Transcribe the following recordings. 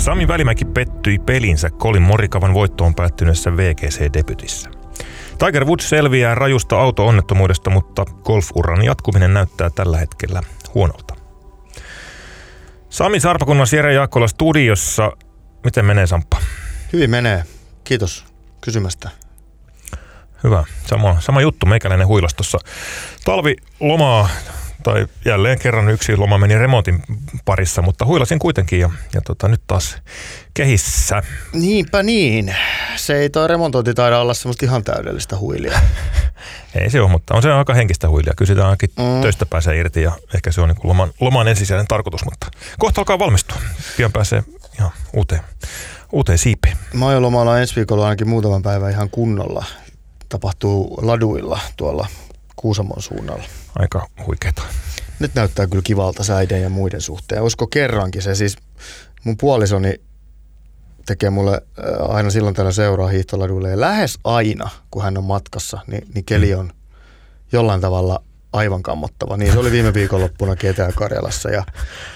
Sami Välimäki pettyi pelinsä Colin Morikavan voittoon päättyneessä VGC-debytissä. Tiger Woods selviää rajusta auto-onnettomuudesta, mutta golfuran jatkuminen näyttää tällä hetkellä huonolta. Sami Sarpakunnan Jere Jaakkola studiossa. Miten menee Samppa? Hyvin menee. Kiitos kysymästä. Hyvä. Sama, sama juttu meikäläinen huilastossa. Talvi lomaa tai jälleen kerran yksi loma meni remontin parissa, mutta huilasin kuitenkin ja, ja tota, nyt taas kehissä. Niinpä niin. Se ei toi remontointi taida olla semmoista ihan täydellistä huilia. ei se ole, mutta on se aika henkistä huilia. Kyllä sitä ainakin mm. töistä pääsee irti ja ehkä se on niin loman, loman ensisijainen tarkoitus, mutta kohta alkaa valmistua. Pian pääsee ihan uuteen, uuteen siipeen. Mä oon lomalla ensi viikolla ainakin muutaman päivän ihan kunnolla. Tapahtuu laduilla tuolla Kuusamon suunnalla. Aika huikeeta. Nyt näyttää kyllä kivalta säiden ja muiden suhteen. Olisiko kerrankin se siis, mun puolisoni tekee mulle äh, aina silloin tällä seuraa hiihtoladuille ja lähes aina, kun hän on matkassa, niin, niin keli mm. on jollain tavalla aivan kammottava. Niin se oli viime viikonloppuna Ketä-Karjalassa. Ja,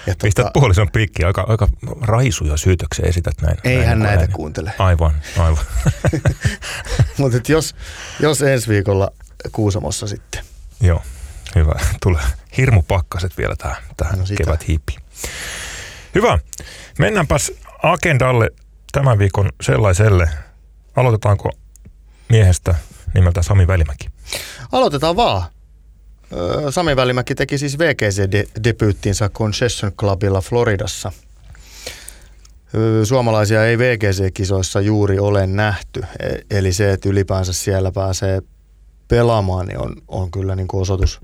ja Pistät tota, puolison piikki, aika, aika raisuja syytöksiä esität näin. Ei näin hän näitä näin. kuuntele. Aivan, aivan. Mutta jos, jos ensi viikolla Kuusamossa sitten. Joo, hyvä. Tulee hirmupakkaset vielä tähän, tähän no kevät hiippiin. Hyvä. Mennäänpäs agendalle tämän viikon sellaiselle. Aloitetaanko miehestä nimeltä Sami Välimäki? Aloitetaan vaan. Sami Välimäki teki siis VGC-debyyttinsä Concession Clubilla Floridassa. Suomalaisia ei VGC-kisoissa juuri ole nähty, e- eli se, että ylipäänsä siellä pääsee pelaamaan, niin on, on kyllä niin kuin osoitus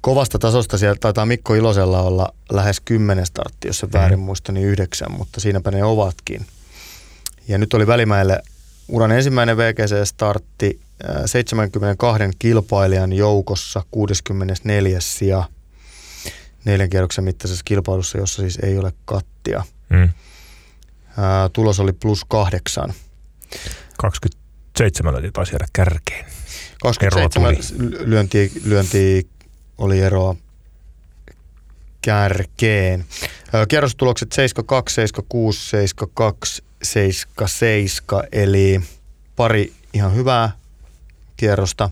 kovasta tasosta. Siellä taitaa Mikko Ilosella olla lähes kymmenen startti, jos se mm. väärin muista, niin yhdeksän, mutta siinäpä ne ovatkin. Ja nyt oli Välimäelle uran ensimmäinen VGC-startti 72 kilpailijan joukossa 64 sija neljän kierroksen mittaisessa kilpailussa, jossa siis ei ole kattia. Mm. tulos oli plus kahdeksan. 27 oli taisi jäädä kärkeen. 27 lyönti, lyönti oli eroa kärkeen. Kierrostulokset 72, 76, 72, 77, eli pari ihan hyvää kierrosta,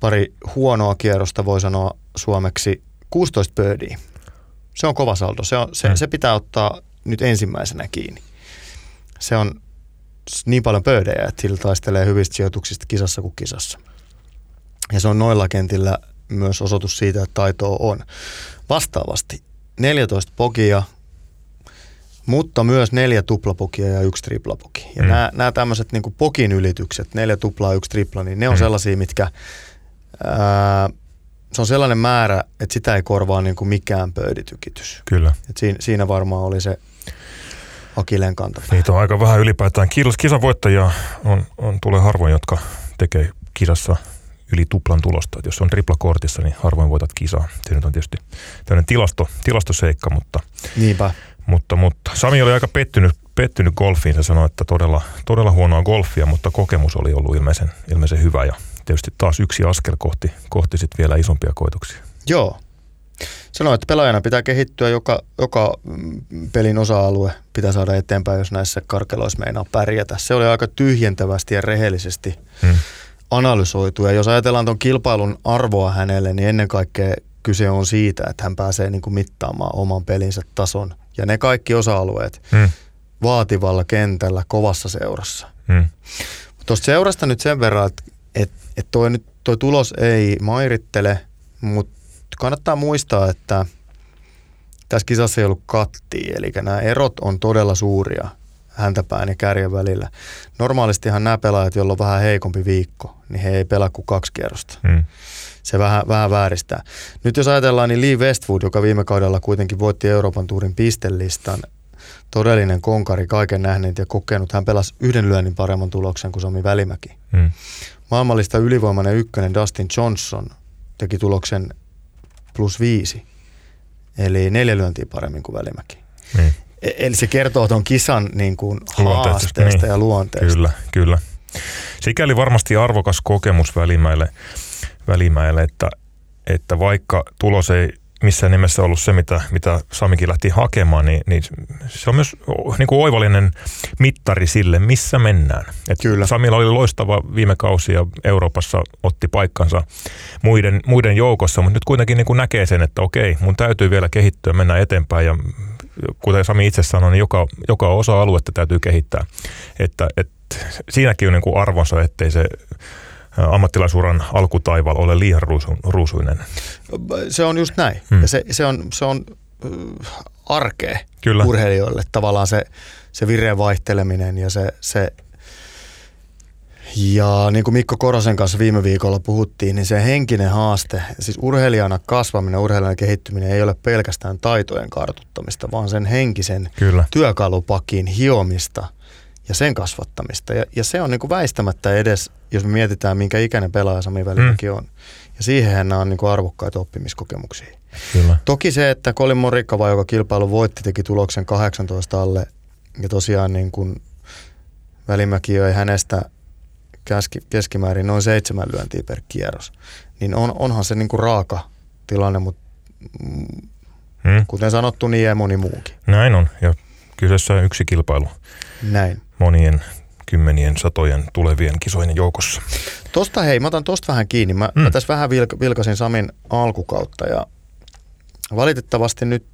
pari huonoa kierrosta voi sanoa suomeksi 16 birdia. Se on kova saldo. Se, on, se, mm. se pitää ottaa nyt ensimmäisenä kiinni. Se on niin paljon pöydejä, että sillä taistelee hyvistä sijoituksista kisassa kuin kisassa. Ja se on noilla kentillä myös osoitus siitä, että taitoa on. Vastaavasti 14 pokia, mutta myös neljä tuplapokia ja yksi triplapoki. Ja mm. nämä, nämä tämmöiset niin pokin ylitykset, neljä tuplaa, yksi tripla, niin ne on mm. sellaisia, mitkä ää, se on sellainen määrä, että sitä ei korvaa niin kuin mikään pöyditykitys. Kyllä. Et siinä, siinä varmaan oli se Akileen kantapää. Niitä on aika vähän ylipäätään. Kisan voittajia on, on, tulee harvoin, jotka tekee kisassa yli tuplan tulosta. Et jos on triplakortissa, niin harvoin voitat kisaa. Se nyt on tietysti tämmöinen tilasto, tilastoseikka, mutta, Niinpä. mutta, mutta Sami oli aika pettynyt, pettynyt golfiin. Se sanoi, että todella, todella huonoa golfia, mutta kokemus oli ollut ilmeisen, ilmeisen hyvä ja tietysti taas yksi askel kohti, kohti sit vielä isompia koituksia. Joo, Sanoin, että pelaajana pitää kehittyä, joka, joka pelin osa-alue pitää saada eteenpäin, jos näissä karkeloissa meinaa pärjätä. Se oli aika tyhjentävästi ja rehellisesti hmm. analysoitu. Ja jos ajatellaan tuon kilpailun arvoa hänelle, niin ennen kaikkea kyse on siitä, että hän pääsee niin kuin mittaamaan oman pelinsä tason. Ja ne kaikki osa-alueet hmm. vaativalla kentällä, kovassa seurassa. Hmm. Tuosta seurasta nyt sen verran, että et, et toi, nyt, toi tulos ei mairittele, mutta kannattaa muistaa, että tässä kisassa ei ollut kattia, eli nämä erot on todella suuria häntäpään ja kärjen välillä. Normaalistihan nämä pelaajat, joilla on vähän heikompi viikko, niin he ei pelaa kuin kaksi kierrosta. Mm. Se vähän, vähän vääristää. Nyt jos ajatellaan, niin Lee Westwood, joka viime kaudella kuitenkin voitti Euroopan tuurin pistelistan, todellinen konkari, kaiken nähneet ja kokenut. Hän pelasi yhden lyönnin paremman tuloksen kuin Sami Välimäki. Mm. Maailmallista ylivoimainen ykkönen Dustin Johnson teki tuloksen plus viisi. Eli neljä lyöntiä paremmin kuin Välimäki. Niin. E- eli se kertoo tuon kisan niin kuin haasteesta niin. ja luonteesta. Kyllä, kyllä. Sikäli varmasti arvokas kokemus Välimäelle, välimäelle että, että vaikka tulos ei missään nimessä ollut se, mitä, mitä Samikin lähti hakemaan, niin, niin se on myös niin kuin oivallinen mittari sille, missä mennään. Et Kyllä. Samilla oli loistava viime kausi ja Euroopassa otti paikkansa muiden, muiden joukossa, mutta nyt kuitenkin niin kuin näkee sen, että okei, mun täytyy vielä kehittyä, mennä eteenpäin ja kuten Sami itse sanoi, niin joka, joka osa-aluetta täytyy kehittää. Että, että siinäkin on niin kuin arvonsa, ettei se ammattilaisuran alkutaival ole liian ruusu, ruusuinen. Se on just näin. Hmm. Ja se, se on, se on arkea Kyllä. urheilijoille. Tavallaan se, se vireen vaihteleminen ja se, se ja niin kuin Mikko Korosen kanssa viime viikolla puhuttiin, niin se henkinen haaste, siis urheilijana kasvaminen, urheilijana kehittyminen ei ole pelkästään taitojen kartuttamista, vaan sen henkisen Kyllä. työkalupakin hiomista ja sen kasvattamista. Ja, ja se on niin kuin väistämättä edes, jos me mietitään, minkä ikäinen pelaaja Sami Välimäki mm. on. Ja siihen nämä on niin kuin arvokkaita oppimiskokemuksia. Kyllä. Toki se, että Colin Morikkava, joka kilpailu voitti, teki tuloksen 18 alle ja tosiaan niin kuin Välimäki ei hänestä keski, keskimäärin noin seitsemän lyöntiä per kierros, niin on, onhan se niin kuin raaka tilanne, mutta hmm. kuten sanottu, niin ja moni muukin. Näin on, ja kyseessä on yksi kilpailu. Näin. Monien kymmenien, satojen tulevien kisojen joukossa. Tosta hei, mä otan tosta vähän kiinni. Mä, hmm. mä tässä vähän vilka, vilkasin Samin alkukautta ja valitettavasti nyt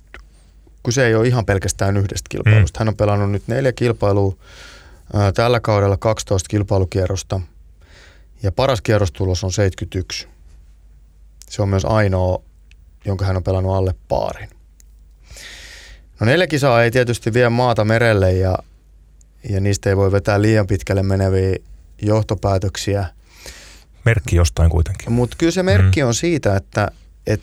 kyse ei ole ihan pelkästään yhdestä kilpailusta. Hmm. Hän on pelannut nyt neljä kilpailua Tällä kaudella 12 kilpailukierrosta ja paras kierrostulos on 71. Se on myös ainoa, jonka hän on pelannut alle paarin. No neljä kisaa ei tietysti vie maata merelle ja, ja niistä ei voi vetää liian pitkälle meneviä johtopäätöksiä. Merkki jostain kuitenkin. Mutta kyllä se merkki mm. on siitä, että et,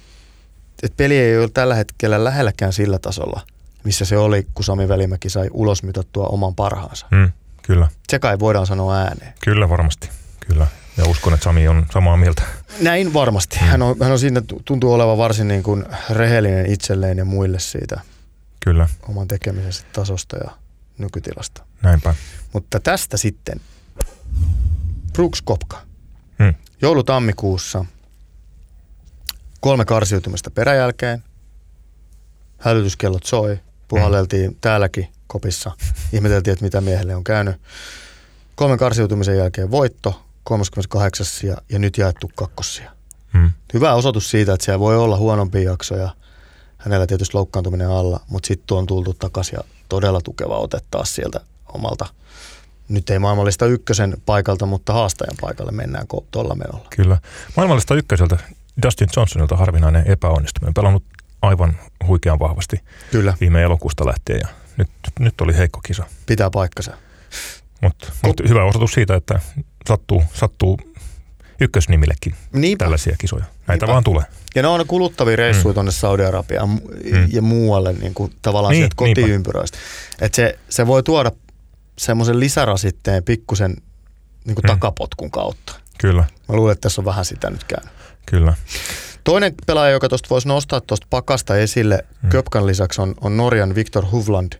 et peli ei ole tällä hetkellä lähelläkään sillä tasolla, missä se oli, kun Sami Välimäki sai ulosmitattua oman parhaansa. Mm. Kyllä. Se kai voidaan sanoa ääneen. Kyllä varmasti, kyllä. Ja uskon, että Sami on samaa mieltä. Näin varmasti. Mm. Hän, on, hän on siinä, tuntuu olevan varsin niin kuin rehellinen itselleen ja muille siitä Kyllä. oman tekemisensä tasosta ja nykytilasta. Näinpä. Mutta tästä sitten Brooks Kopka. Hmm. Joulu-tammikuussa kolme karsiutumista peräjälkeen. Hälytyskellot soi. Puhalleltiin hmm. täälläkin kopissa. Ihmeteltiin, että mitä miehelle on käynyt. Kolmen karsiutumisen jälkeen voitto, 38. ja, ja nyt jaettu kakkossia. Hmm. Hyvä osoitus siitä, että siellä voi olla huonompia jaksoja. Hänellä tietysti loukkaantuminen alla, mutta sitten on tultu takaisin ja todella tukeva ote taas sieltä omalta nyt ei maailmallista ykkösen paikalta, mutta haastajan paikalle mennään tuolla menolla. Kyllä. Maailmallista ykköseltä Dustin Johnsonilta harvinainen epäonnistuminen. Pelannut aivan huikean vahvasti Kyllä. viime elokuusta lähtien ja nyt, nyt oli heikko kisa. Pitää paikkansa. Mutta mut hyvä osoitus siitä, että sattuu, sattuu ykkösnimillekin Niinpä. tällaisia kisoja. Näitä Niinpä. vaan tulee. Ja ne on kuluttavia reissuja mm. tuonne Saudi-Arabiaan mm. ja muualle niin kuin tavallaan niin, sieltä kotiympyröistä. Että se, se voi tuoda semmoisen lisärasitteen pikkusen niin kuin mm. takapotkun kautta. Kyllä. Mä luulen, että tässä on vähän sitä nyt käynyt. Kyllä. Toinen pelaaja, joka tuosta voisi nostaa tuosta pakasta esille mm. Köpkan lisäksi on, on Norjan Viktor Hovland,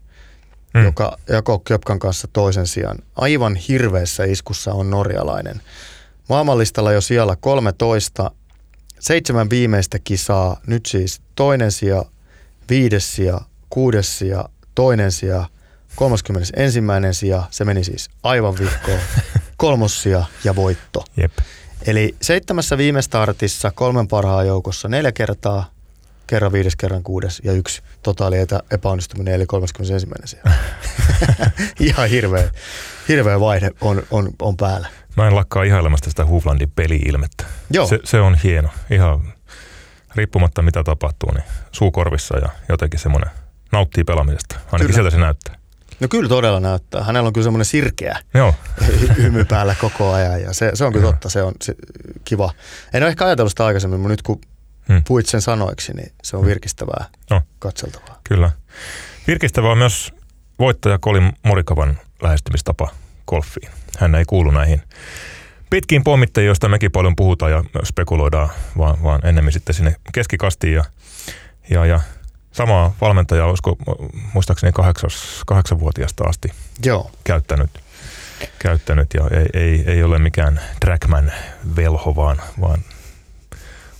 mm. joka jakoi Köpkan kanssa toisen sijaan. Aivan hirveässä iskussa on norjalainen. Maailmanlistalla jo siellä 13, seitsemän viimeistä kisaa, nyt siis toinen sija, viides sija, kuudes sija, toinen sija, 31. sija, se meni siis aivan vihkoon, kolmos sija ja voitto. Jep. Eli seitsemässä viime startissa kolmen parhaan joukossa neljä kertaa, kerran viides, kerran kuudes ja yksi totaali epäonnistuminen eli 31. siellä. Ihan hirveä, hirveä vaihe on, on, on päällä. Mä en lakkaa ihailemasta sitä Huflandin peli-ilmettä. Joo. Se, se, on hieno. Ihan riippumatta mitä tapahtuu, niin suukorvissa ja jotenkin semmoinen nauttii pelaamisesta. Ainakin Kyllä. sieltä se näyttää. No kyllä todella näyttää. Hänellä on kyllä semmoinen sirkeä Joo. hymy päällä koko ajan ja se, se on kyllä totta, se on se, kiva. En ole ehkä ajatellut sitä aikaisemmin, mutta nyt kun hmm. puhuit sen sanoiksi, niin se on hmm. virkistävää, no. katseltavaa. Kyllä. Virkistävää on myös voittaja Colin Morikavan lähestymistapa golfiin. Hän ei kuulu näihin pitkiin pommittajiin, joista mekin paljon puhutaan ja spekuloidaan, vaan, vaan ennemmin sitten sinne keskikastiin ja, ja, ja samaa valmentajaa, olisiko muistaakseni kahdeksas, kahdeksanvuotiaasta asti Joo. käyttänyt, käyttänyt ja ei, ei, ei ole mikään trackman velho, vaan, vaan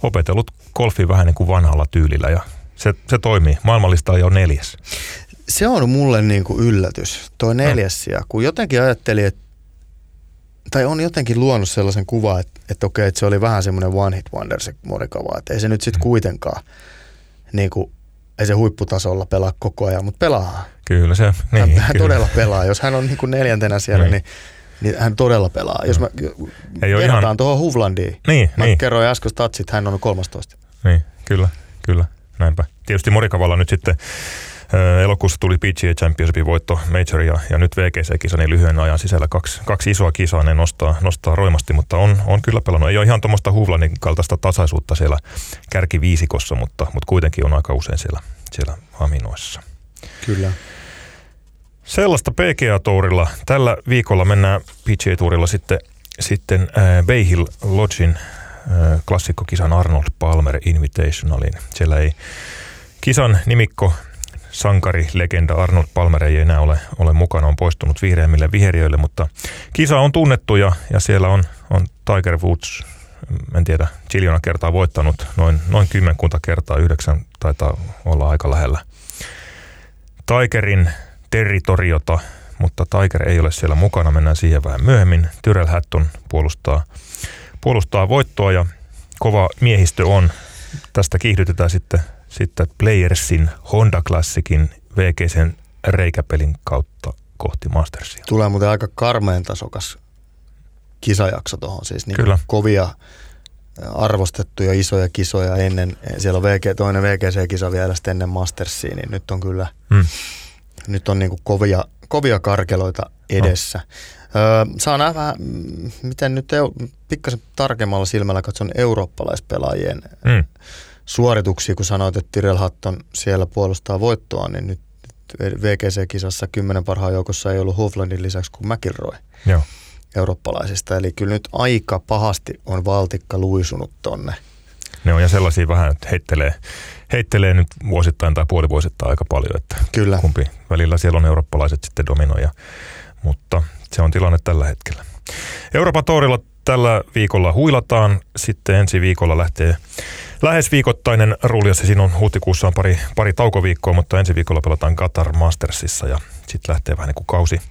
opetellut golfi vähän niin kuin vanhalla tyylillä ja Se, se toimii. Maailmanlista on jo neljäs. Se on mulle niin kuin yllätys, toi neljäs sija, kun jotenkin ajattelin, että tai on jotenkin luonut sellaisen kuvan, että, että okei, että se oli vähän semmoinen one hit wonder se Morikava, että ei se nyt sitten kuitenkaan niin kuin, ei se huipputasolla pelaa koko ajan, mutta pelaa. Kyllä se, niin, hän, hän kyllä. todella pelaa. Jos hän on niin kuin neljäntenä siellä, niin. niin, niin hän todella pelaa. Jos mä ei verrataan ihan... tuohon Huvlandiin, niin, mä niin. kerroin äsken statsit, hän on 13. Niin, kyllä, kyllä, näinpä. Tietysti Morikavalla nyt sitten Elokuussa tuli PGA Championshipin voitto Major ja, ja nyt VGC-kisa niin lyhyen ajan sisällä kaksi, kaksi isoa kisaa ne nostaa, nostaa roimasti, mutta on, on kyllä pelannut. Ei ole ihan tuommoista Huvlanin kaltaista tasaisuutta siellä kärkiviisikossa, mutta, mutta kuitenkin on aika usein siellä, siellä haminoissa. Kyllä. Sellaista PGA-tourilla. Tällä viikolla mennään PGA-tourilla sitten, sitten äh, Bay Hill Lodgin äh, klassikkokisan Arnold Palmer Invitationalin. Siellä ei kisan nimikko sankari, legenda Arnold Palmer ei enää ole, ole mukana, on poistunut vihreämmille viheriöille, mutta kisa on tunnettu ja, ja siellä on, on Tiger Woods, en tiedä, Chiliona kertaa voittanut noin, noin kymmenkunta kertaa, yhdeksän taitaa olla aika lähellä. Tigerin territoriota, mutta Tiger ei ole siellä mukana, mennään siihen vähän myöhemmin. Tyrell Hatton puolustaa, puolustaa voittoa ja kova miehistö on. Tästä kiihdytetään sitten sitten Playersin Honda Classicin VGCn reikäpelin kautta kohti Mastersia. Tulee muuten aika karmeen tasokas kisajakso tuohon, siis niin Kyllä. kovia arvostettuja isoja kisoja ennen, siellä on VG, toinen VGC-kisa vielä sitten ennen Mastersia, niin nyt on kyllä, hmm. nyt on niin kuin kovia, kovia karkeloita edessä. No. Öö, saa nähdä miten nyt eu, pikkasen tarkemmalla silmällä katson eurooppalaispelaajien hmm suorituksia, kun sanoit, että Tyrell Hatton siellä puolustaa voittoa, niin nyt VGC-kisassa kymmenen parhaan joukossa ei ollut Hoflandin lisäksi kuin McIlroy Joo. eurooppalaisista. Eli kyllä nyt aika pahasti on valtikka luisunut tonne. Ne on ja sellaisia vähän, että heittelee, heittelee nyt vuosittain tai puolivuosittain aika paljon, että kyllä. kumpi välillä siellä on eurooppalaiset sitten dominoja, mutta se on tilanne tällä hetkellä. Euroopan tourilla tällä viikolla huilataan, sitten ensi viikolla lähtee lähes viikoittainen rulliassa. Siinä on huhtikuussa on pari, pari taukoviikkoa, mutta ensi viikolla pelataan Qatar Mastersissa ja sitten lähtee vähän niin kuin kausi,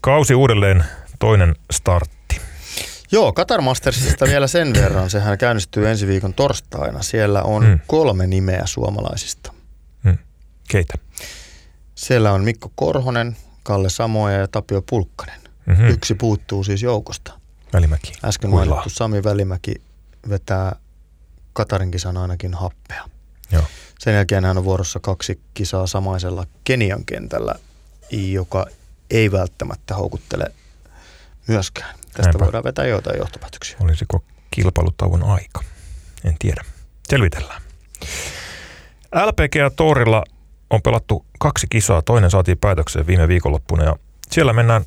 kausi uudelleen toinen startti. Joo, Qatar Mastersista vielä sen verran. Sehän käynnistyy ensi viikon torstaina. Siellä on hmm. kolme nimeä suomalaisista. Hmm. Keitä? Siellä on Mikko Korhonen, Kalle Samoja ja Tapio Pulkkanen. Mm-hmm. Yksi puuttuu siis joukosta. Välimäki. Äsken mainittu Sami Välimäki vetää Katarin kisan ainakin happea. Joo. Sen jälkeen hän on vuorossa kaksi kisaa samaisella Kenian kentällä, joka ei välttämättä houkuttele myöskään. Tästä Näinpä. voidaan vetää joitain johtopäätöksiä. Olisiko kilpailutauon aika? En tiedä. Selvitellään. LPGA Torilla on pelattu kaksi kisaa. Toinen saatiin päätökseen viime viikonloppuna ja siellä mennään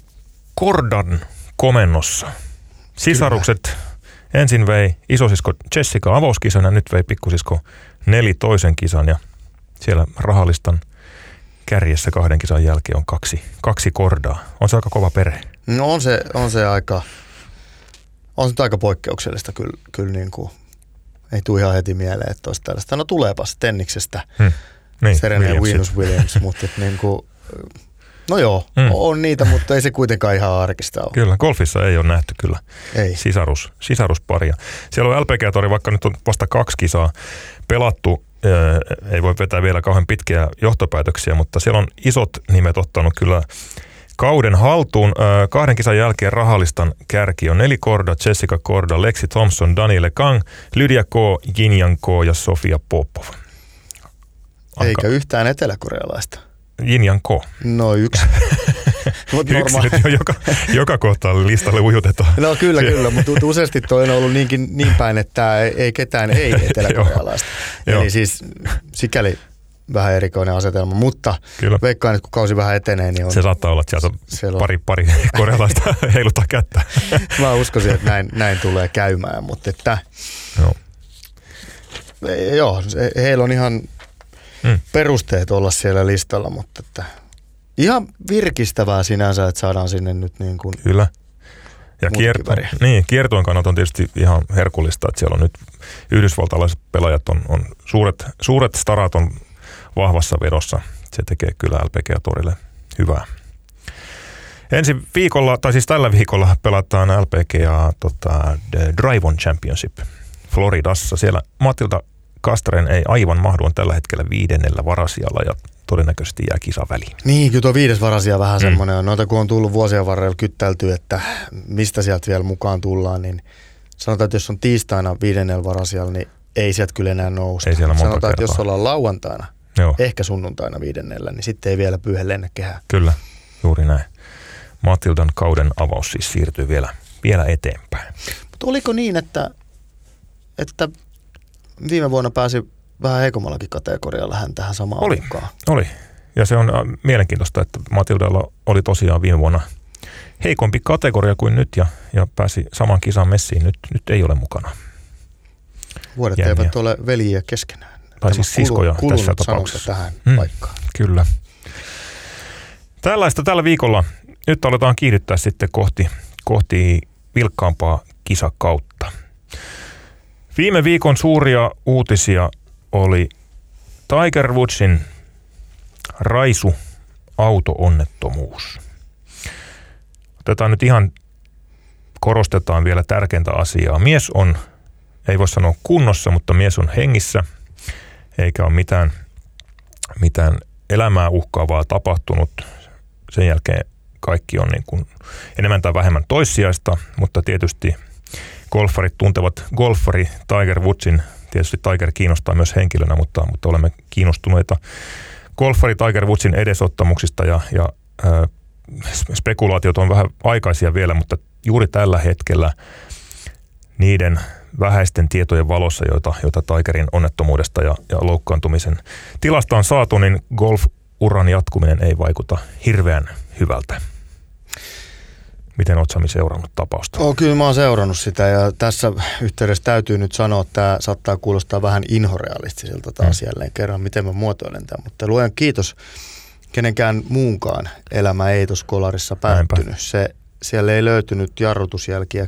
Kordan komennossa. Sisarukset Kyllä Ensin vei isosisko Jessica avauskisan ja nyt vei pikkusisko Neli toisen kisan ja siellä rahallistan kärjessä kahden kisan jälkeen on kaksi, kaksi kordaa. On se aika kova perhe. No on se, on se aika, on se aika poikkeuksellista kyllä, kyllä niin kuin, ei tule ihan heti mieleen, että olisi tällaista. No tuleepas Tenniksestä, hmm. niin, Serena Venus Williams, mutta niin kuin, No joo, mm. on niitä, mutta ei se kuitenkaan ihan arkista ole. Kyllä, golfissa ei ole nähty kyllä ei. Sisarus, sisarusparia. Siellä on LPG-tori, vaikka nyt on vasta kaksi kisaa pelattu, ei voi vetää vielä kauhean pitkiä johtopäätöksiä, mutta siellä on isot nimet ottanut kyllä kauden haltuun. Kahden kisan jälkeen rahallistan kärki on Neli Korda, Jessica Korda, Lexi Thompson, Daniele Kang, Lydia K, Jinjan K ja Sofia Popov. Aika. Eikä yhtään eteläkorealaista. Jinjan Ko. No yksi. Mut yksi nyt jo joka, joka kohtaa listalle ujutetaan. No kyllä, kyllä, mutta useasti toi on ollut niinkin, niin päin, että ei, ei ketään ei eteläkorealaista. Eli siis sikäli vähän erikoinen asetelma, mutta Kyllä. veikkaan, että kun kausi vähän etenee, niin on... Se saattaa olla, että sieltä on pari, pari korealaista heiluttaa kättä. Mä uskoisin, että näin, näin tulee käymään, mutta että... Joo. Joo, heillä on ihan mm. perusteet olla siellä listalla, mutta että ihan virkistävää sinänsä, että saadaan sinne nyt niin kuin Kyllä. Ja kierto, niin, kiertoon kannalta on tietysti ihan herkullista, että siellä on nyt yhdysvaltalaiset pelaajat on, on suuret, suuret starat on vahvassa vedossa. Se tekee kyllä LPG-torille hyvää. Ensi viikolla, tai siis tällä viikolla pelataan LPGA tota, Drive on Championship Floridassa. Siellä Matilda Kastren ei aivan mahdu, on tällä hetkellä viidennellä varasijalla ja todennäköisesti jää kisa väliin. Niin, kyllä tuo viides varasia vähän mm. semmoinen on. Noita kun on tullut vuosien varrella kyttäilty, että mistä sieltä vielä mukaan tullaan, niin sanotaan, että jos on tiistaina viidennellä varasijalla, niin ei sieltä kyllä enää nousta. Ei siellä monta Sanotaan, kertaa. että jos ollaan lauantaina, Joo. ehkä sunnuntaina viidennellä, niin sitten ei vielä pyyhe lennä kehää. Kyllä, juuri näin. Matildan kauden avaus siis siirtyy vielä, vielä eteenpäin. Mutta oliko niin, että, että viime vuonna pääsi vähän heikommallakin kategorialla hän tähän samaan oli, mukaan? Oli, ja se on äh, mielenkiintoista, että Matildalla oli tosiaan viime vuonna heikompi kategoria kuin nyt ja, ja pääsi saman kisan messiin. Nyt, nyt ei ole mukana. Vuodet Jänniä. eivät ole veljiä keskenään. Tai siis siskoja tässä tapauksessa. tähän mm, paikkaan. Kyllä. Tällaista tällä viikolla nyt aletaan kiihdyttää sitten kohti, kohti vilkkaampaa kisakautta. Viime viikon suuria uutisia oli Tiger Woodsin raisu auto-onnettomuus. Otetaan nyt ihan, korostetaan vielä tärkeintä asiaa. Mies on, ei voi sanoa kunnossa, mutta mies on hengissä, eikä ole mitään, mitään elämää uhkaavaa tapahtunut. Sen jälkeen kaikki on niin kuin enemmän tai vähemmän toissijaista, mutta tietysti golfarit tuntevat golfari Tiger Woodsin. Tietysti Tiger kiinnostaa myös henkilönä, mutta, mutta olemme kiinnostuneita golfari Tiger Woodsin edesottamuksista ja, ja äh, spekulaatiot on vähän aikaisia vielä, mutta juuri tällä hetkellä niiden vähäisten tietojen valossa, joita, joita Tigerin onnettomuudesta ja, ja loukkaantumisen tilasta on saatu, niin golf-uran jatkuminen ei vaikuta hirveän hyvältä. Miten olet Sami seurannut tapausta? Oh, kyllä mä oon seurannut sitä ja tässä yhteydessä täytyy nyt sanoa, että tämä saattaa kuulostaa vähän inhorealistiselta taas hmm. jälleen kerran, miten mä muotoilen tämän. Mutta luojan kiitos, kenenkään muunkaan elämä ei tuossa kolarissa päättynyt. Se, siellä ei löytynyt jarrutusjälkiä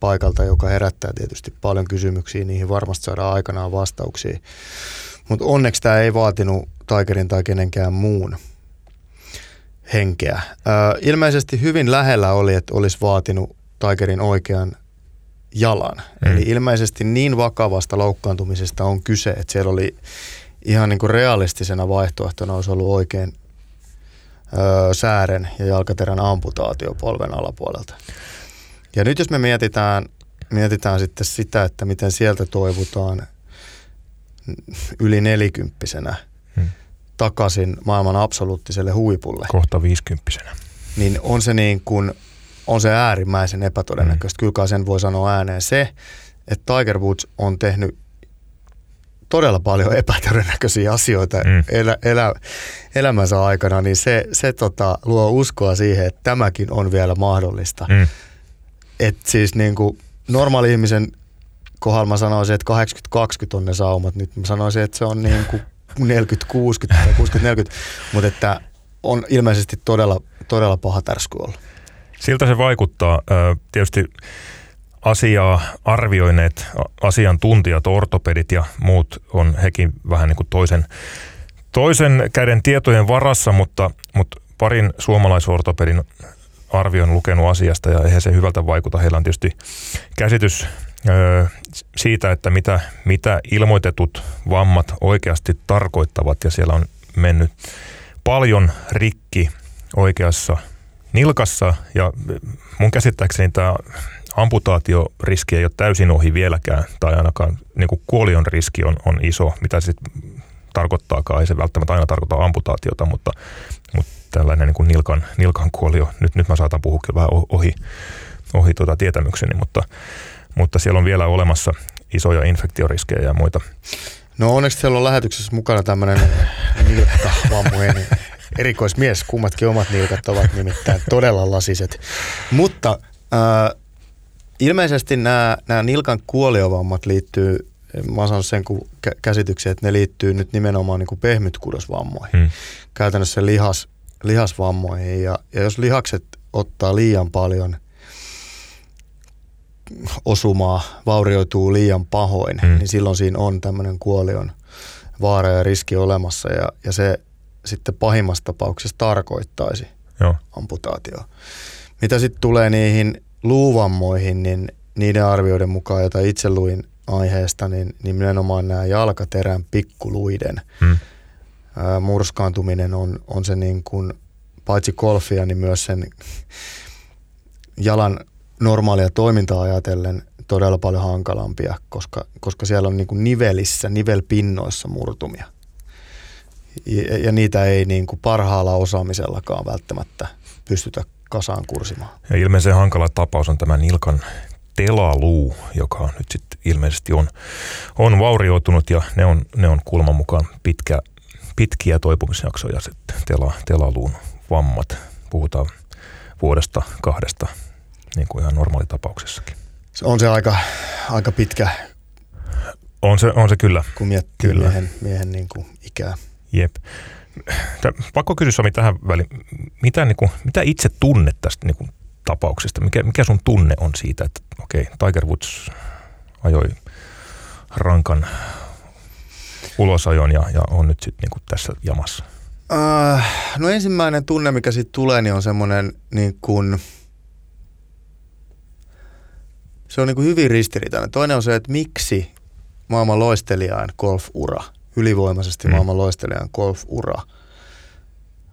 paikalta, joka herättää tietysti paljon kysymyksiä, niihin varmasti saadaan aikanaan vastauksia. Mutta onneksi tämä ei vaatinut Tigerin tai kenenkään muun henkeä. ilmeisesti hyvin lähellä oli, että olisi vaatinut Tigerin oikean jalan. Mm. Eli ilmeisesti niin vakavasta loukkaantumisesta on kyse, että siellä oli ihan niin kuin realistisena vaihtoehtona olisi ollut oikein ö, säären ja jalkaterän amputaatio polven alapuolelta. Ja nyt jos me mietitään, mietitään sitten sitä, että miten sieltä toivutaan yli nelikymppisenä – takaisin maailman absoluuttiselle huipulle. Kohta viisikymppisenä. Niin on se niin kuin, on se äärimmäisen epätodennäköistä. Mm. Kyllä sen voi sanoa ääneen se, että Tiger Woods on tehnyt todella paljon epätodennäköisiä asioita mm. elä, elä, elämänsä aikana, niin se, se tota, luo uskoa siihen, että tämäkin on vielä mahdollista. Mm. Et siis niin kuin normaali ihmisen kohdalla mä sanoisin, että 80-20 on ne saumat. Nyt mä sanoisin, että se on niin kuin 40-60 tai 60-40, mutta että on ilmeisesti todella, todella paha tärsky olla. Siltä se vaikuttaa. Tietysti asiaa arvioineet asiantuntijat, ortopedit ja muut on hekin vähän niin kuin toisen, toisen käden tietojen varassa, mutta, mutta parin suomalaisortopedin arvion lukenut asiasta ja eihän se hyvältä vaikuta. Heillä on tietysti käsitys siitä, että mitä, mitä ilmoitetut vammat oikeasti tarkoittavat ja siellä on mennyt paljon rikki oikeassa nilkassa ja mun käsittääkseni tämä amputaatioriski ei ole täysin ohi vieläkään tai ainakaan niin kuin kuolion riski on, on iso, mitä se tarkoittaakaan, ei se välttämättä aina tarkoita amputaatiota, mutta, mutta tällainen niin kuin nilkan, nilkan kuolio, nyt, nyt mä saatan puhua kyllä vähän ohi, ohi tuota tietämykseni, mutta mutta siellä on vielä olemassa isoja infektioriskejä ja muita. No onneksi siellä on lähetyksessä mukana tämmöinen nilkkavammojen erikoismies. Kummatkin omat nilkat ovat nimittäin todella lasiset. Mutta äh, ilmeisesti nämä, nämä nilkan kuoliovammat liittyy, mä sanon sen käsityksen, että ne liittyy nyt nimenomaan niin pehmytkudosvammoihin. Hmm. Käytännössä lihas, lihasvammoihin. Ja, ja jos lihakset ottaa liian paljon osumaa vaurioituu liian pahoin, mm. niin silloin siinä on tämmöinen kuolion vaara ja riski olemassa ja, ja se sitten pahimmassa tapauksessa tarkoittaisi Joo. amputaatio. Mitä sitten tulee niihin luuvammoihin, niin niiden arvioiden mukaan, joita itse luin aiheesta, niin, niin nimenomaan nämä jalkaterän pikkuluiden hmm. ää, murskaantuminen on, on se niin kuin, paitsi golfia, niin myös sen jalan normaalia toimintaa ajatellen todella paljon hankalampia, koska, koska siellä on niin kuin nivelissä, nivelpinnoissa murtumia. Ja, ja niitä ei niin kuin parhaalla osaamisellakaan välttämättä pystytä kasaan kursimaan. Ja ilmeisen hankala tapaus on tämä nilkan telaluu, joka nyt sitten ilmeisesti on, on vaurioitunut ja ne on, ne on kulman mukaan pitkä, pitkiä toipumisjaksoja sitten tela, telaluun vammat. Puhutaan vuodesta kahdesta, niin kuin ihan normaalitapauksessakin. Se on se aika, aika pitkä. On se, on se kyllä. Kun miettii kyllä. miehen, miehen niin kuin ikää. Jep. Tää, pakko kysyä Sami tähän väliin, mitä, niin kuin, mitä itse tunnet tästä niin kuin, tapauksesta? Mikä, mikä sun tunne on siitä, että okei, okay, Tiger Woods ajoi rankan ulosajon ja, ja on nyt sitten niin tässä jamassa? Uh, no ensimmäinen tunne, mikä sitten tulee, niin on semmoinen niin kuin, se on niin kuin hyvin ristiriitainen. Toinen on se, että miksi maailman loistelijan golf-ura, ylivoimaisesti mm. maailman loistelijan golf-ura,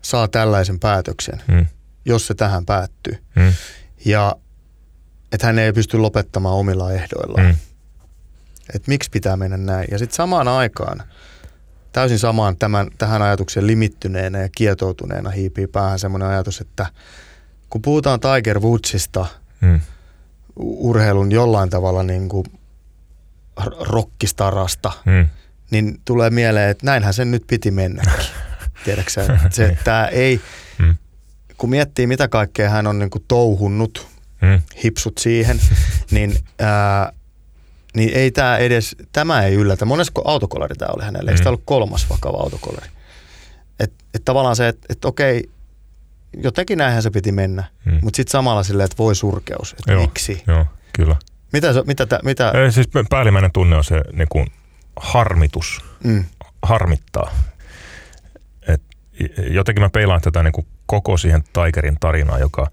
saa tällaisen päätöksen, mm. jos se tähän päättyy. Mm. Ja että hän ei pysty lopettamaan omilla ehdoillaan. Mm. Että miksi pitää mennä näin. Ja sitten samaan aikaan, täysin samaan tämän, tähän ajatukseen limittyneenä ja kietoutuneena hiipii päähän semmoinen ajatus, että kun puhutaan Tiger Woodsista, mm. Urheilun jollain tavalla niin kuin rockistarasta, mm. niin tulee mieleen, että näinhän sen nyt piti mennäkin. Tiedätkö se, että tämä ei, mm. kun miettii mitä kaikkea hän on niin kuin touhunnut, mm. hipsut siihen, niin, ää, niin ei tämä edes, tämä ei yllätä. Monesko autokolari tämä oli hänelle? Mm. Eikö tämä ollut kolmas vakava autokolari? Että et tavallaan se, että et okei, jotenkin näinhän se piti mennä, mm. mutta sitten samalla silleen, että voi surkeus, että joo, miksi? Joo, kyllä. Mitä, mitä, mitä? Ei, siis päällimmäinen tunne on se niin kuin harmitus, mm. harmittaa. Et jotenkin mä peilaan tätä niin kuin koko siihen Tigerin tarinaa, joka,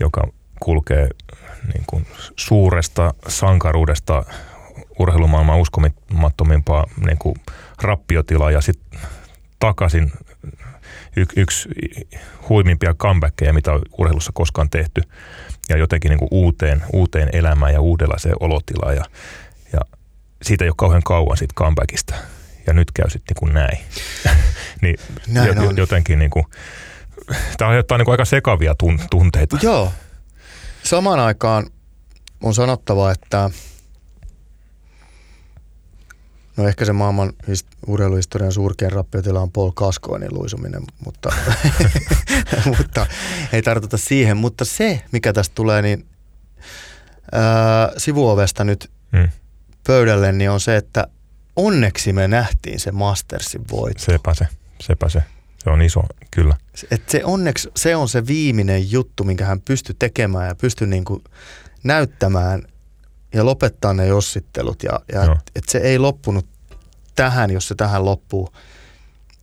joka kulkee niin kuin suuresta sankaruudesta urheilumaailman uskomattomimpaa niin kuin rappiotilaa ja sitten takaisin y- yksi huimimpia comebackkejä, mitä on urheilussa koskaan tehty ja jotenkin niin kuin uuteen, uuteen elämään ja uudenlaiseen olotilaan ja, ja siitä ei ole kauhean kauan siitä comebackista ja nyt käy sitten niin kuin näin. niin näin on. jotenkin niin kuin, tämä aiheuttaa niin kuin aika sekavia tunteita. Joo, Samaan aikaan on sanottava, että no ehkä se maailman urheiluhistorian surkein rappiotila on Paul Kaskoinin luisuminen, mutta, mutta ei tartuta siihen. Mutta se, mikä tästä tulee, niin ää, sivuovesta nyt hmm. pöydälle, niin on se, että onneksi me nähtiin se Mastersin voitto. Sepä se, sepä se. Se on iso, kyllä. Et se onneksi se on se viimeinen juttu, minkä hän pystyi tekemään ja pystyi niinku näyttämään ja lopettaa ne jossittelut. Ja, ja no. et, et se ei loppunut tähän, jos se tähän loppuu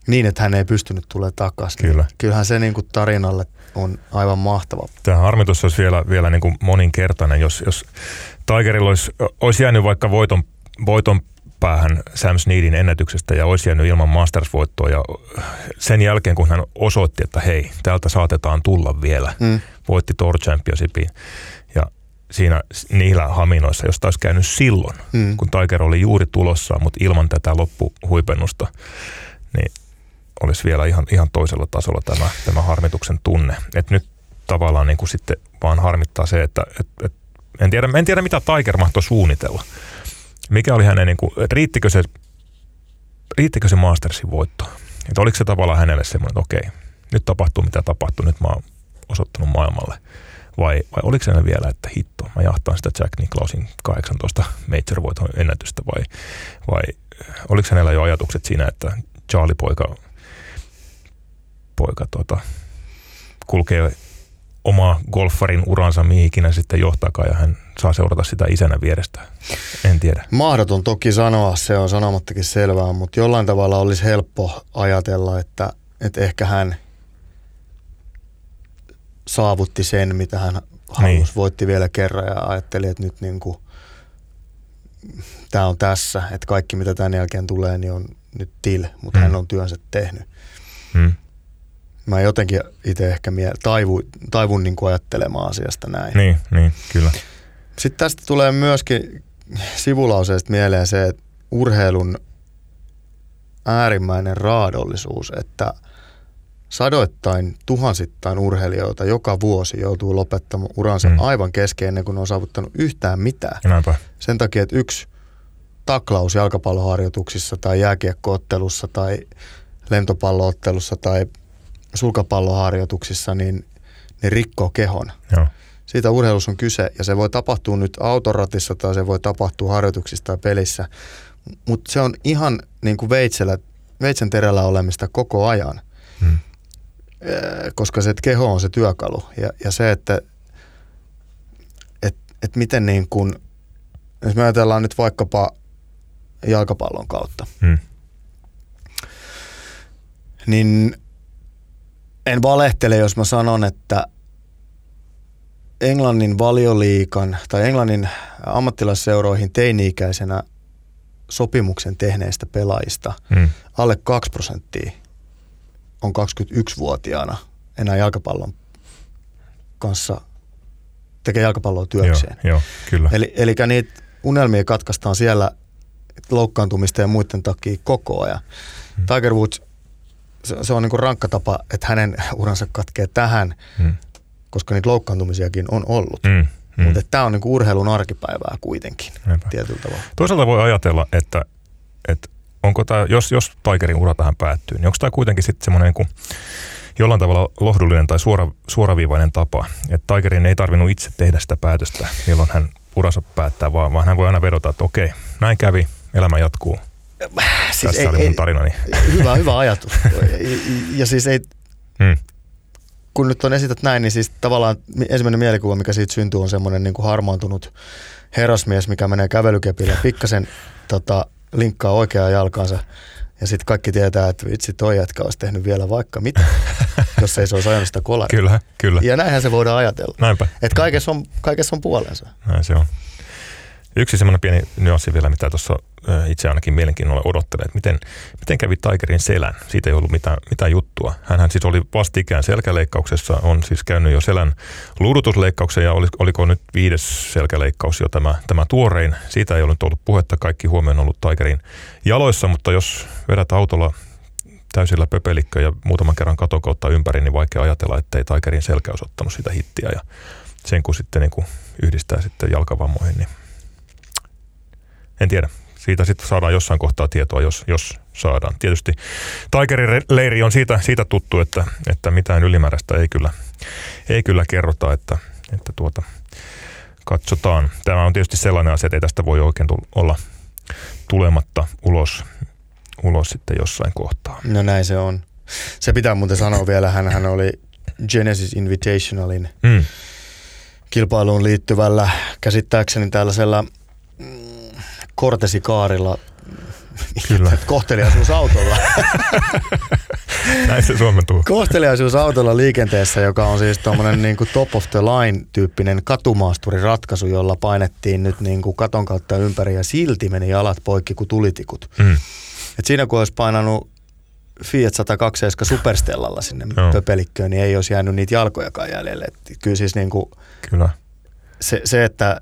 niin, että hän ei pystynyt tulemaan takaisin. Kyllä. Niin kyllähän se niinku tarinalle on aivan mahtava. Tämä harmitus olisi vielä, vielä niinku moninkertainen, jos, jos Tigerilla olisi, olisi jäänyt vaikka voiton, voiton päähän Sam Sneedin ennätyksestä ja olisi jäänyt ilman Masters-voittoa. Ja sen jälkeen, kun hän osoitti, että hei, täältä saatetaan tulla vielä, mm. voitti Tour Championshipin. Siinä niillä haminoissa, jos olisi käynyt silloin, mm. kun Tiger oli juuri tulossa, mutta ilman tätä loppuhuipennusta, niin olisi vielä ihan, ihan toisella tasolla tämä, tämä harmituksen tunne. Et nyt tavallaan niin kuin sitten vaan harmittaa se, että et, et, en, tiedä, en tiedä mitä Tiger mahtoi suunnitella mikä oli hänen, niin kuin, riittikö, se, riittikö se Mastersin voitto? Että oliko se tavallaan hänelle semmoinen, että okei, nyt tapahtuu mitä tapahtuu, nyt mä oon osoittanut maailmalle. Vai, vai oliko se vielä, että hitto, mä jahtaan sitä Jack Nicklausin 18 major-voiton ennätystä vai, vai oliko hänellä jo ajatukset siinä, että Charlie poika, poika tota, kulkee omaa golfarin uransa mihin ikinä sitten johtaakaan ja hän saa seurata sitä isänä vierestä. En tiedä. Mahdoton toki sanoa, se on sanomattakin selvää, mutta jollain tavalla olisi helppo ajatella, että, että ehkä hän saavutti sen, mitä hän halusi, niin. voitti vielä kerran ja ajatteli, että nyt niin kuin, tämä on tässä, että kaikki mitä tämän jälkeen tulee, niin on nyt til, mutta mm. hän on työnsä tehnyt. Mm. Mä jotenkin itse ehkä mie- taivu, taivun niin kuin ajattelemaan asiasta näin. Niin, niin, kyllä. Sitten tästä tulee myöskin sivulauseesta mieleen se, että urheilun äärimmäinen raadollisuus, että sadoittain, tuhansittain urheilijoita joka vuosi joutuu lopettamaan uransa mm. aivan kesken ennen kuin on saavuttanut yhtään mitään. Näinpä. Sen takia, että yksi taklaus jalkapalloharjoituksissa tai jääkiekkoottelussa tai lentopalloottelussa tai sulkapalloharjoituksissa, niin ne rikkoo kehon. Joo. Siitä urheilussa on kyse ja se voi tapahtua nyt autoratissa tai se voi tapahtua harjoituksissa tai pelissä, mutta se on ihan niin kuin veitsellä, veitsen terällä olemista koko ajan, hmm. Koska se keho on se työkalu ja, ja se, että et, et miten niin kuin, jos me ajatellaan nyt vaikkapa jalkapallon kautta, hmm. niin en valehtele, jos mä sanon, että Englannin valioliikan tai Englannin ammattilaisseuroihin teini-ikäisenä sopimuksen tehneistä pelaajista hmm. alle 2 prosenttia on 21-vuotiaana enää jalkapallon kanssa tekee jalkapalloa työkseen. Joo, joo, kyllä. Eli, eli niitä unelmia katkaistaan siellä loukkaantumista ja muiden takia koko ajan. Hmm. Tiger Woods se, se on niin rankka tapa, että hänen uransa katkee tähän, mm. koska niitä loukkaantumisiakin on ollut. Mm. Mm. Mutta tämä on niin urheilun arkipäivää kuitenkin Eipä. tietyllä tavalla. Toisaalta voi ajatella, että, että onko tämä, jos, jos Tigerin ura tähän päättyy, niin onko tämä kuitenkin sitten semmoinen niin jollain tavalla lohdullinen tai suora, suoraviivainen tapa, että Tigerin ei tarvinnut itse tehdä sitä päätöstä, milloin hän uransa päättää, vaan, vaan hän voi aina vedota, että okei, näin kävi, elämä jatkuu, Siis Tässä ei, oli mun tarinani. Hyvä, hyvä ajatus. Ja, siis ei, hmm. kun nyt on esität näin, niin siis tavallaan ensimmäinen mielikuva, mikä siitä syntyy, on semmoinen niin kuin harmaantunut herrasmies, mikä menee kävelykepille ja pikkasen tota, linkkaa oikeaan jalkaansa. Ja sitten kaikki tietää, että vitsi toi jätkä olisi tehnyt vielä vaikka mitä, jos ei se olisi ajanut sitä kolaria. Kyllä, kyllä. Ja näinhän se voidaan ajatella. Näinpä. Että kaikessa on, kaikessa on puolensa. Näin se on. Yksi semmoinen pieni nyanssi vielä, mitä tuossa itse ainakin mielenkiinnolla odottelen, että miten, miten kävi Tigerin selän. Siitä ei ollut mitään, mitään juttua. Hänhän siis oli vastikään selkäleikkauksessa, on siis käynyt jo selän luudutusleikkauksen ja oliko nyt viides selkäleikkaus jo tämä, tämä tuorein. Siitä ei ollut ollut puhetta, kaikki huomioon ollut Tigerin jaloissa, mutta jos vedät autolla täysillä pöpelikköä ja muutaman kerran katon kautta ympäri, niin vaikea ajatella, että ei Tigerin selkä olisi ottanut sitä hittiä ja sen kun sitten niin kuin yhdistää sitten jalkavammoihin, niin en tiedä. Siitä sitten saadaan jossain kohtaa tietoa, jos, jos saadaan. Tietysti Tigerin leiri on siitä, siitä tuttu, että, että mitään ylimääräistä ei kyllä, ei kyllä kerrota, että, että tuota, katsotaan. Tämä on tietysti sellainen asia, että ei tästä voi oikein olla tulematta ulos, ulos sitten jossain kohtaa. No näin se on. Se pitää muuten sanoa vielä, hän oli Genesis Invitationalin mm. kilpailuun liittyvällä käsittääkseni tällaisella kortesikaarilla Kyllä. kohteliaisuusautolla. Näin se suomentuu. Kohteliaisuusautolla liikenteessä, joka on siis tuommoinen niin kuin top of the line tyyppinen katumaasturiratkaisu, jolla painettiin nyt niin kuin katon kautta ympäri ja silti meni jalat poikki kuin tulitikut. Mm. Et siinä kun olisi painanut Fiat 102 Superstellalla sinne Joo. pöpelikköön, niin ei olisi jäänyt niitä jalkojakaan jäljelle. Et kyllä siis niin kuin kyllä. Se, se, että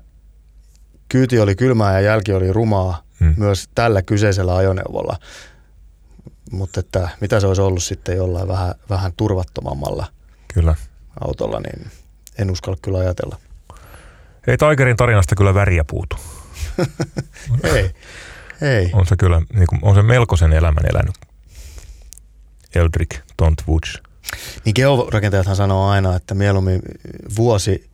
kyyti oli kylmää ja jälki oli rumaa hmm. myös tällä kyseisellä ajoneuvolla. Mutta että mitä se olisi ollut sitten jollain vähän, vähän turvattomammalla kyllä. autolla, niin en uskalla kyllä ajatella. Ei Tigerin tarinasta kyllä väriä puutu. ei, ei. On se kyllä, niin kuin, on se melkoisen elämän elänyt. Eldrick Don't Woods. Niin georakentajathan sanoo aina, että mieluummin vuosi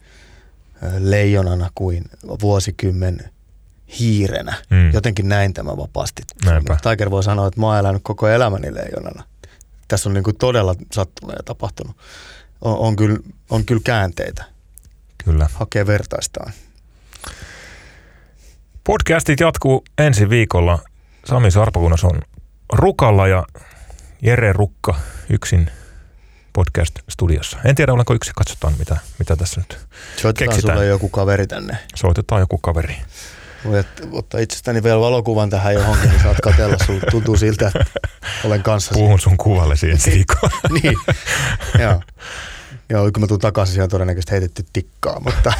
leijonana kuin vuosikymmen hiirenä. Mm. Jotenkin näin tämä vapaasti. Näinpä. Tiger voi sanoa, että mä oon elänyt koko elämäni leijonana. Tässä on niin kuin todella sattunut ja tapahtunut on, on, kyllä, on kyllä käänteitä. Kyllä. Hakee vertaistaan. Podcastit jatkuu ensi viikolla. Sami Sarpakunas on Rukalla ja Jere Rukka yksin podcast-studiossa. En tiedä, olenko yksi. Katsotaan, mitä, mitä tässä nyt Soitetaan keksitään. sulle joku kaveri tänne. Soitetaan joku kaveri. Voit ottaa itsestäni vielä valokuvan tähän johonkin, niin saat katella. Sul tuntuu siltä, että olen kanssa. Puhun sun kuvallesi ensi viikolla. niin, joo. Joo, kun mä tuun takaisin, siellä on todennäköisesti heitetty tikkaa, mutta,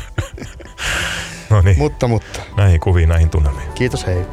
no niin, mutta, mutta. näihin kuviin, näihin tunnelmiin. Kiitos, hei.